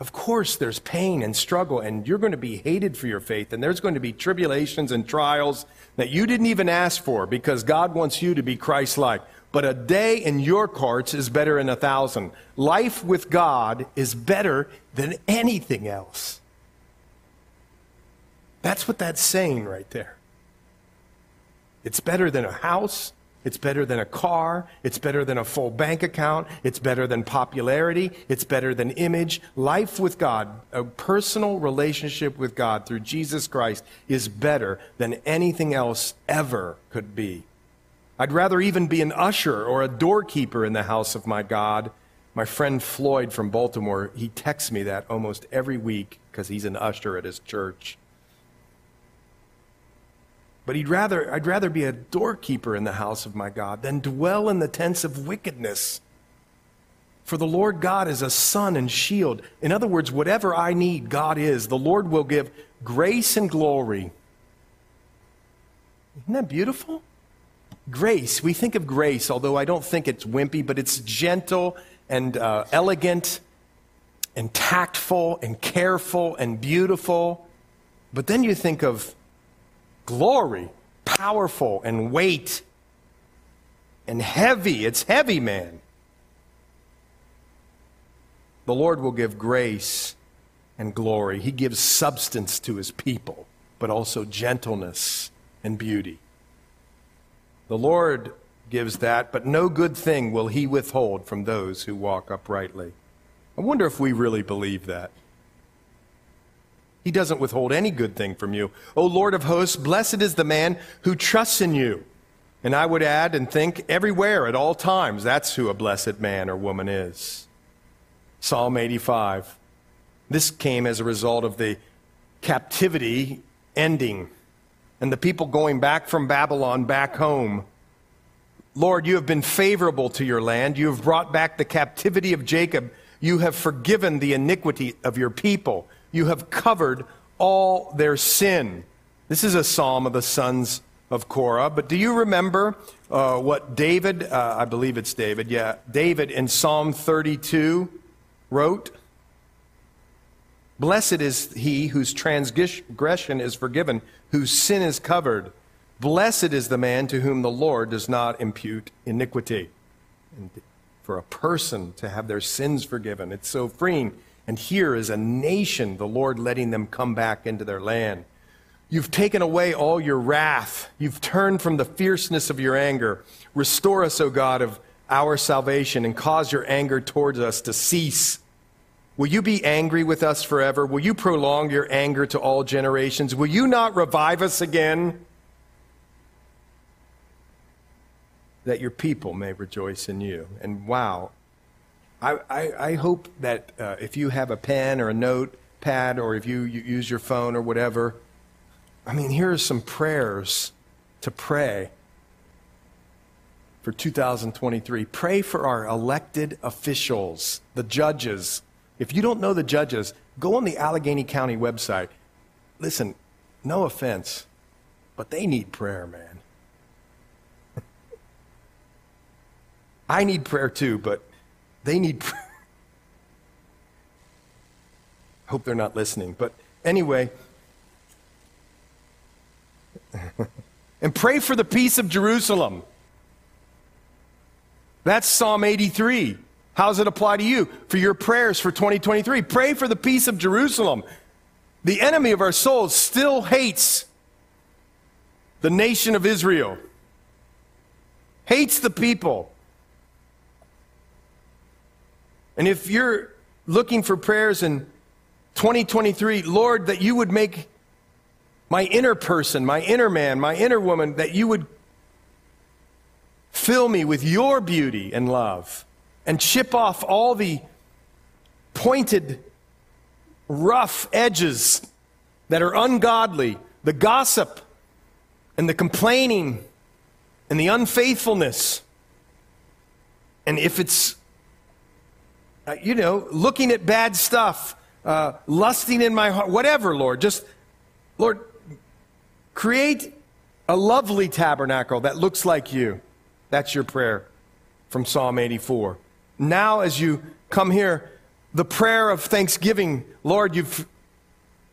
Of course, there's pain and struggle, and you're going to be hated for your faith, and there's going to be tribulations and trials that you didn't even ask for because God wants you to be Christ like. But a day in your courts is better than a thousand. Life with God is better than anything else. That's what that's saying right there. It's better than a house. It's better than a car. It's better than a full bank account. It's better than popularity. It's better than image. Life with God, a personal relationship with God through Jesus Christ, is better than anything else ever could be. I'd rather even be an usher or a doorkeeper in the house of my God. My friend Floyd from Baltimore, he texts me that almost every week because he's an usher at his church. But he'd rather, I'd rather be a doorkeeper in the house of my God than dwell in the tents of wickedness. For the Lord God is a sun and shield. In other words, whatever I need, God is. The Lord will give grace and glory. Isn't that beautiful? Grace. We think of grace, although I don't think it's wimpy, but it's gentle and uh, elegant and tactful and careful and beautiful. But then you think of glory, powerful and weight and heavy. It's heavy, man. The Lord will give grace and glory. He gives substance to his people, but also gentleness and beauty. The Lord gives that, but no good thing will he withhold from those who walk uprightly. I wonder if we really believe that. He doesn't withhold any good thing from you. O Lord of hosts, blessed is the man who trusts in you. And I would add and think everywhere at all times, that's who a blessed man or woman is. Psalm 85. This came as a result of the captivity ending and the people going back from Babylon back home. Lord, you have been favorable to your land. You have brought back the captivity of Jacob. You have forgiven the iniquity of your people. You have covered all their sin. This is a psalm of the sons of Korah. But do you remember uh, what David, uh, I believe it's David, yeah, David in Psalm 32 wrote? Blessed is he whose transgression is forgiven, whose sin is covered. Blessed is the man to whom the Lord does not impute iniquity. And for a person to have their sins forgiven, it's so freeing. And here is a nation, the Lord letting them come back into their land. You've taken away all your wrath. You've turned from the fierceness of your anger. Restore us, O God, of our salvation, and cause your anger towards us to cease. Will you be angry with us forever? Will you prolong your anger to all generations? Will you not revive us again? That your people may rejoice in you. And wow, I, I, I hope that uh, if you have a pen or a notepad or if you, you use your phone or whatever, I mean, here are some prayers to pray for 2023. Pray for our elected officials, the judges, if you don't know the judges, go on the Allegheny County website. Listen, no offense, but they need prayer, man. I need prayer too, but they need prayer. Hope they're not listening. But anyway, and pray for the peace of Jerusalem. That's Psalm 83. How does it apply to you? For your prayers for 2023. Pray for the peace of Jerusalem. The enemy of our souls still hates the nation of Israel, hates the people. And if you're looking for prayers in 2023, Lord, that you would make my inner person, my inner man, my inner woman, that you would fill me with your beauty and love and chip off all the pointed, rough edges that are ungodly, the gossip and the complaining and the unfaithfulness. And if it's, uh, you know, looking at bad stuff, uh, lusting in my heart, whatever, Lord, just, Lord, create a lovely tabernacle that looks like you. That's your prayer from Psalm 84 now as you come here, the prayer of thanksgiving, Lord, you've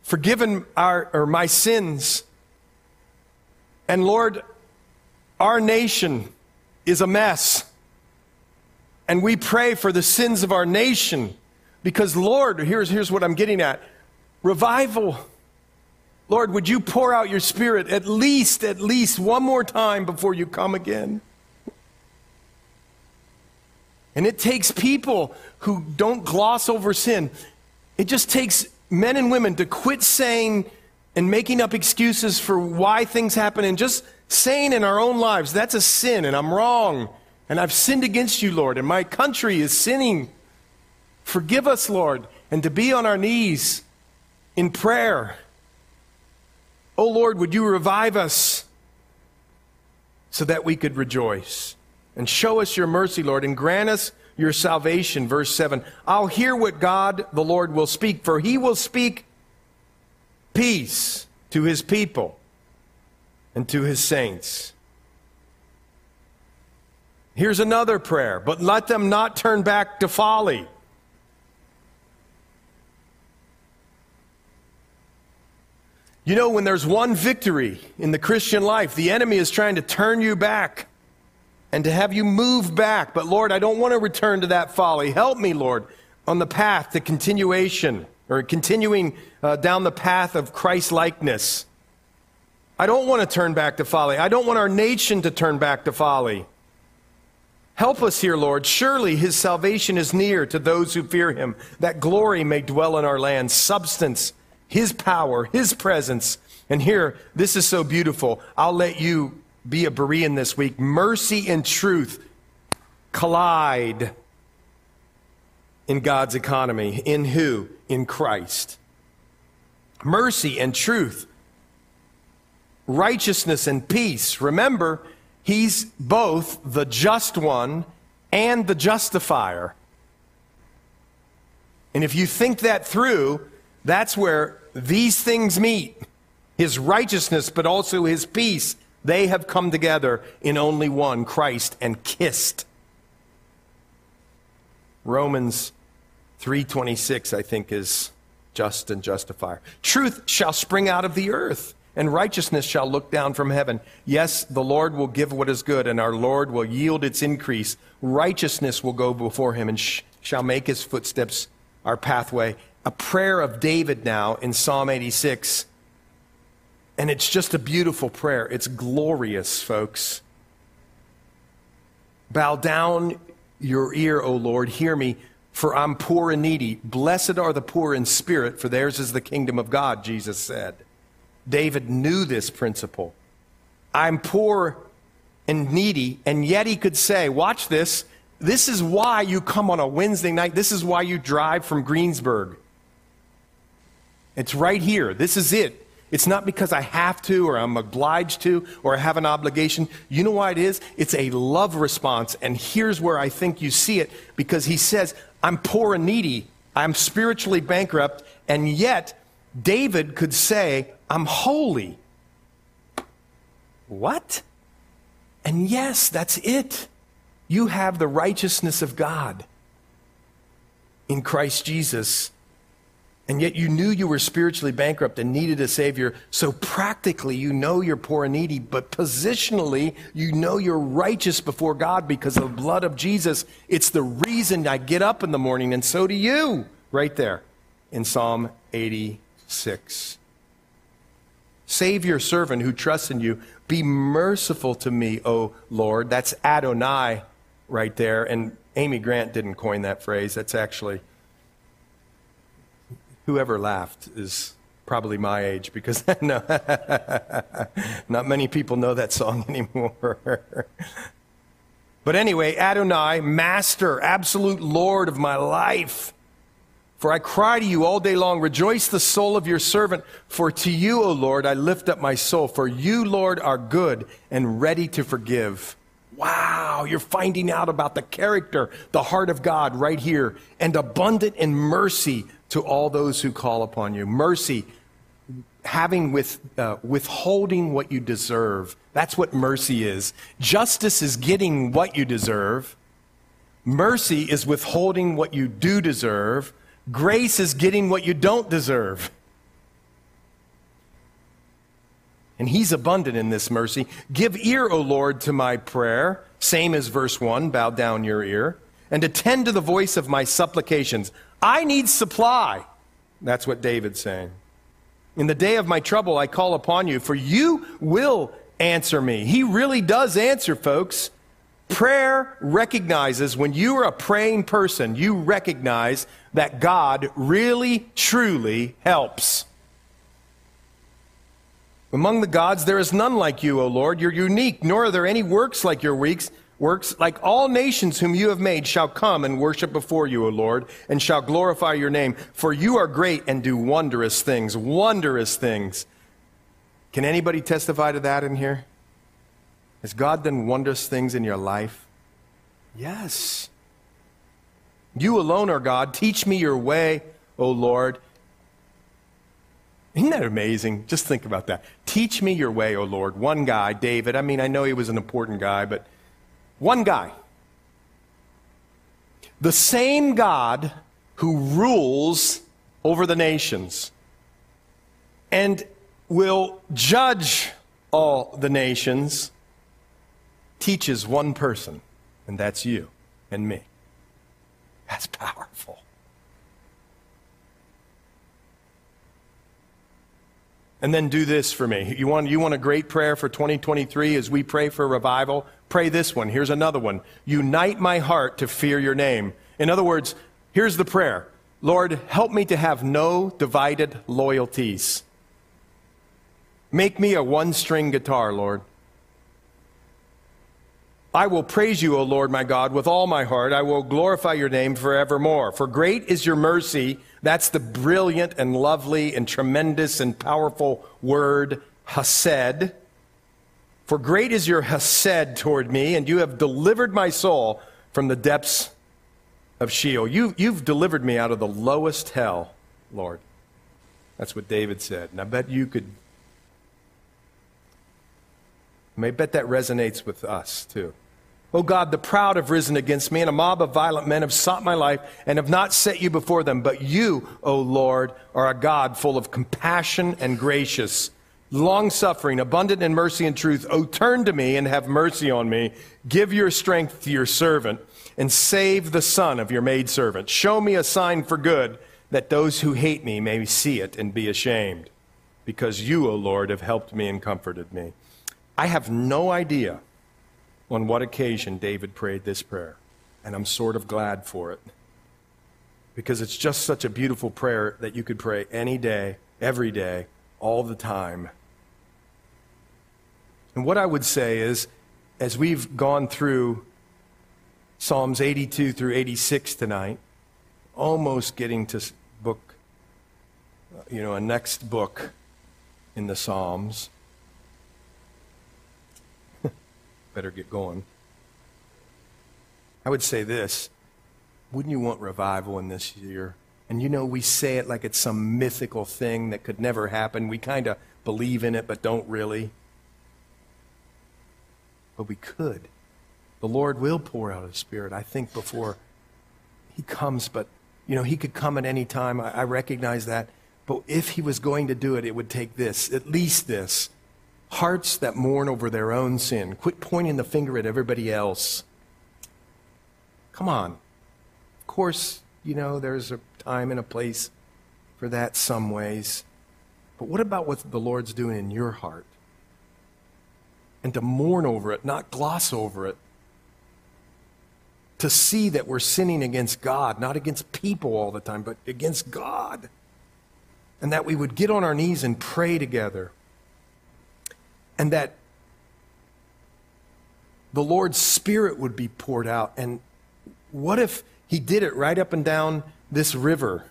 forgiven our or my sins. And Lord, our nation is a mess. And we pray for the sins of our nation because, Lord, here's, here's what I'm getting at revival. Lord, would you pour out your spirit at least, at least one more time before you come again? And it takes people who don't gloss over sin. It just takes men and women to quit saying and making up excuses for why things happen and just saying in our own lives, that's a sin and I'm wrong and I've sinned against you, Lord, and my country is sinning. Forgive us, Lord, and to be on our knees in prayer. Oh, Lord, would you revive us so that we could rejoice? and show us your mercy, Lord, and grant us your salvation. Verse 7 I'll hear what God the Lord will speak, for he will speak peace to his people and to his saints. Here's another prayer, but let them not turn back to folly. You know, when there's one victory in the Christian life, the enemy is trying to turn you back and to have you move back. But Lord, I don't want to return to that folly. Help me, Lord, on the path to continuation or continuing uh, down the path of Christ likeness. I don't want to turn back to folly. I don't want our nation to turn back to folly. Help us here, Lord. Surely his salvation is near to those who fear him, that glory may dwell in our land, substance, his power, his presence. And here, this is so beautiful. I'll let you be a Berean this week. Mercy and truth collide in God's economy. In who? In Christ. Mercy and truth, righteousness and peace. Remember, He's both the just one and the justifier. And if you think that through, that's where these things meet his righteousness, but also his peace. They have come together in only one, Christ, and kissed. Romans 3:26 I think is just and justifier. Truth shall spring out of the earth and righteousness shall look down from heaven. Yes, the Lord will give what is good and our Lord will yield its increase. Righteousness will go before him and sh- shall make his footsteps our pathway. A prayer of David now in Psalm 86. And it's just a beautiful prayer. It's glorious, folks. Bow down your ear, O Lord, hear me, for I'm poor and needy. Blessed are the poor in spirit, for theirs is the kingdom of God, Jesus said. David knew this principle. I'm poor and needy, and yet he could say, Watch this. This is why you come on a Wednesday night. This is why you drive from Greensburg. It's right here. This is it. It's not because I have to or I'm obliged to or I have an obligation. You know why it is? It's a love response. And here's where I think you see it because he says, I'm poor and needy. I'm spiritually bankrupt. And yet, David could say, I'm holy. What? And yes, that's it. You have the righteousness of God in Christ Jesus. And yet you knew you were spiritually bankrupt and needed a Savior. So practically, you know you're poor and needy, but positionally, you know you're righteous before God because of the blood of Jesus. It's the reason I get up in the morning, and so do you, right there in Psalm 86. Save your servant who trusts in you. Be merciful to me, O Lord. That's Adonai right there. And Amy Grant didn't coin that phrase. That's actually whoever laughed is probably my age because no, not many people know that song anymore. but anyway, Adonai, master, absolute Lord of my life. For I cry to you all day long, rejoice the soul of your servant. For to you, O Lord, I lift up my soul. For you, Lord, are good and ready to forgive. Wow, you're finding out about the character, the heart of God right here, and abundant in mercy to all those who call upon you. Mercy, having with, uh, withholding what you deserve. That's what mercy is. Justice is getting what you deserve. Mercy is withholding what you do deserve. Grace is getting what you don't deserve. And he's abundant in this mercy. Give ear, O Lord, to my prayer. Same as verse 1 bow down your ear. And attend to the voice of my supplications. I need supply. That's what David's saying. In the day of my trouble, I call upon you, for you will answer me. He really does answer, folks. Prayer recognizes when you are a praying person, you recognize that God really, truly helps. Among the gods, there is none like you, O Lord. You're unique, nor are there any works like your weeks. Works like all nations whom you have made shall come and worship before you, O Lord, and shall glorify your name. For you are great and do wondrous things, wondrous things. Can anybody testify to that in here? Has God done wondrous things in your life? Yes. You alone are God. Teach me your way, O Lord. Isn't that amazing? Just think about that. Teach me your way, O Lord. One guy, David. I mean, I know he was an important guy, but one guy. The same God who rules over the nations. And will judge all the nations teaches one person, and that's you and me. That's powerful. And then do this for me. You want, you want a great prayer for 2023 as we pray for revival? Pray this one. Here's another one. Unite my heart to fear your name. In other words, here's the prayer Lord, help me to have no divided loyalties. Make me a one string guitar, Lord. I will praise you, O Lord my God, with all my heart. I will glorify your name forevermore. For great is your mercy. That's the brilliant and lovely and tremendous and powerful word, hesed. For great is your hesed toward me, and you have delivered my soul from the depths of Sheol. You, you've delivered me out of the lowest hell, Lord. That's what David said. And I bet you could. I bet that resonates with us, too. O God, the proud have risen against me, and a mob of violent men have sought my life and have not set you before them. But you, O Lord, are a God full of compassion and gracious, long suffering, abundant in mercy and truth. O turn to me and have mercy on me. Give your strength to your servant and save the son of your maidservant. Show me a sign for good that those who hate me may see it and be ashamed. Because you, O Lord, have helped me and comforted me. I have no idea on what occasion David prayed this prayer. And I'm sort of glad for it. Because it's just such a beautiful prayer that you could pray any day, every day, all the time. And what I would say is, as we've gone through Psalms 82 through 86 tonight, almost getting to book, uh, you know, a next book in the Psalms. Better get going. I would say this wouldn't you want revival in this year? And you know, we say it like it's some mythical thing that could never happen. We kind of believe in it, but don't really. But we could. The Lord will pour out His Spirit, I think, before He comes. But, you know, He could come at any time. I, I recognize that. But if He was going to do it, it would take this, at least this Hearts that mourn over their own sin. Quit pointing the finger at everybody else. Come on. Of course, you know, there's a time and a place for that some ways. But what about what the Lord's doing in your heart? And to mourn over it, not gloss over it. To see that we're sinning against God, not against people all the time, but against God. And that we would get on our knees and pray together and that the Lord's Spirit would be poured out. And what if He did it right up and down this river,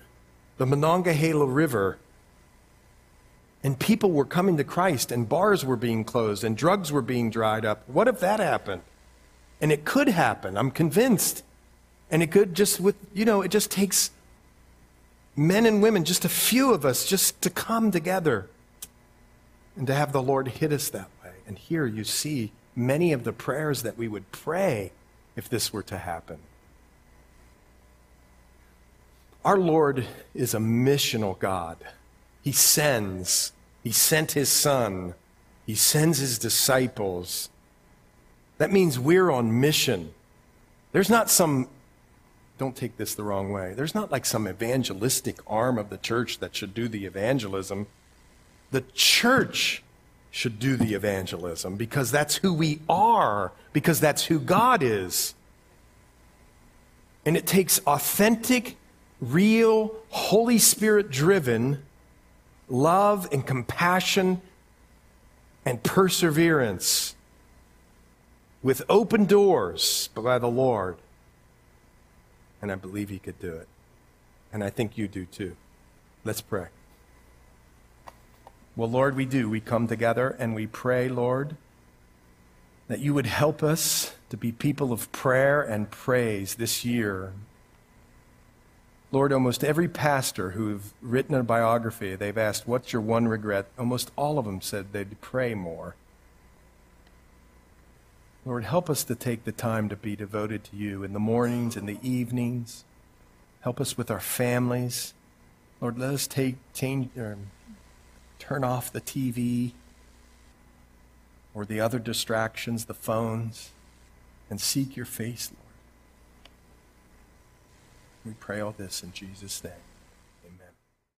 the Monongahela River? And people were coming to Christ, and bars were being closed, and drugs were being dried up. What if that happened? And it could happen, I'm convinced. And it could just with, you know, it just takes men and women, just a few of us, just to come together and to have the Lord hit us that way. And here you see many of the prayers that we would pray if this were to happen. Our Lord is a missional God. He sends. He sent his son. He sends his disciples. That means we're on mission. There's not some, don't take this the wrong way, there's not like some evangelistic arm of the church that should do the evangelism. The church should do the evangelism because that's who we are, because that's who God is. And it takes authentic, real, Holy Spirit driven love and compassion and perseverance with open doors by the Lord. And I believe He could do it. And I think you do too. Let's pray. Well, Lord, we do. We come together and we pray, Lord, that you would help us to be people of prayer and praise this year. Lord, almost every pastor who've written a biography, they've asked, What's your one regret? Almost all of them said they'd pray more. Lord, help us to take the time to be devoted to you in the mornings and the evenings. Help us with our families. Lord, let us take, change, turn off the TV or the other distractions, the phones, and seek your face, Lord. We pray all this in Jesus' name.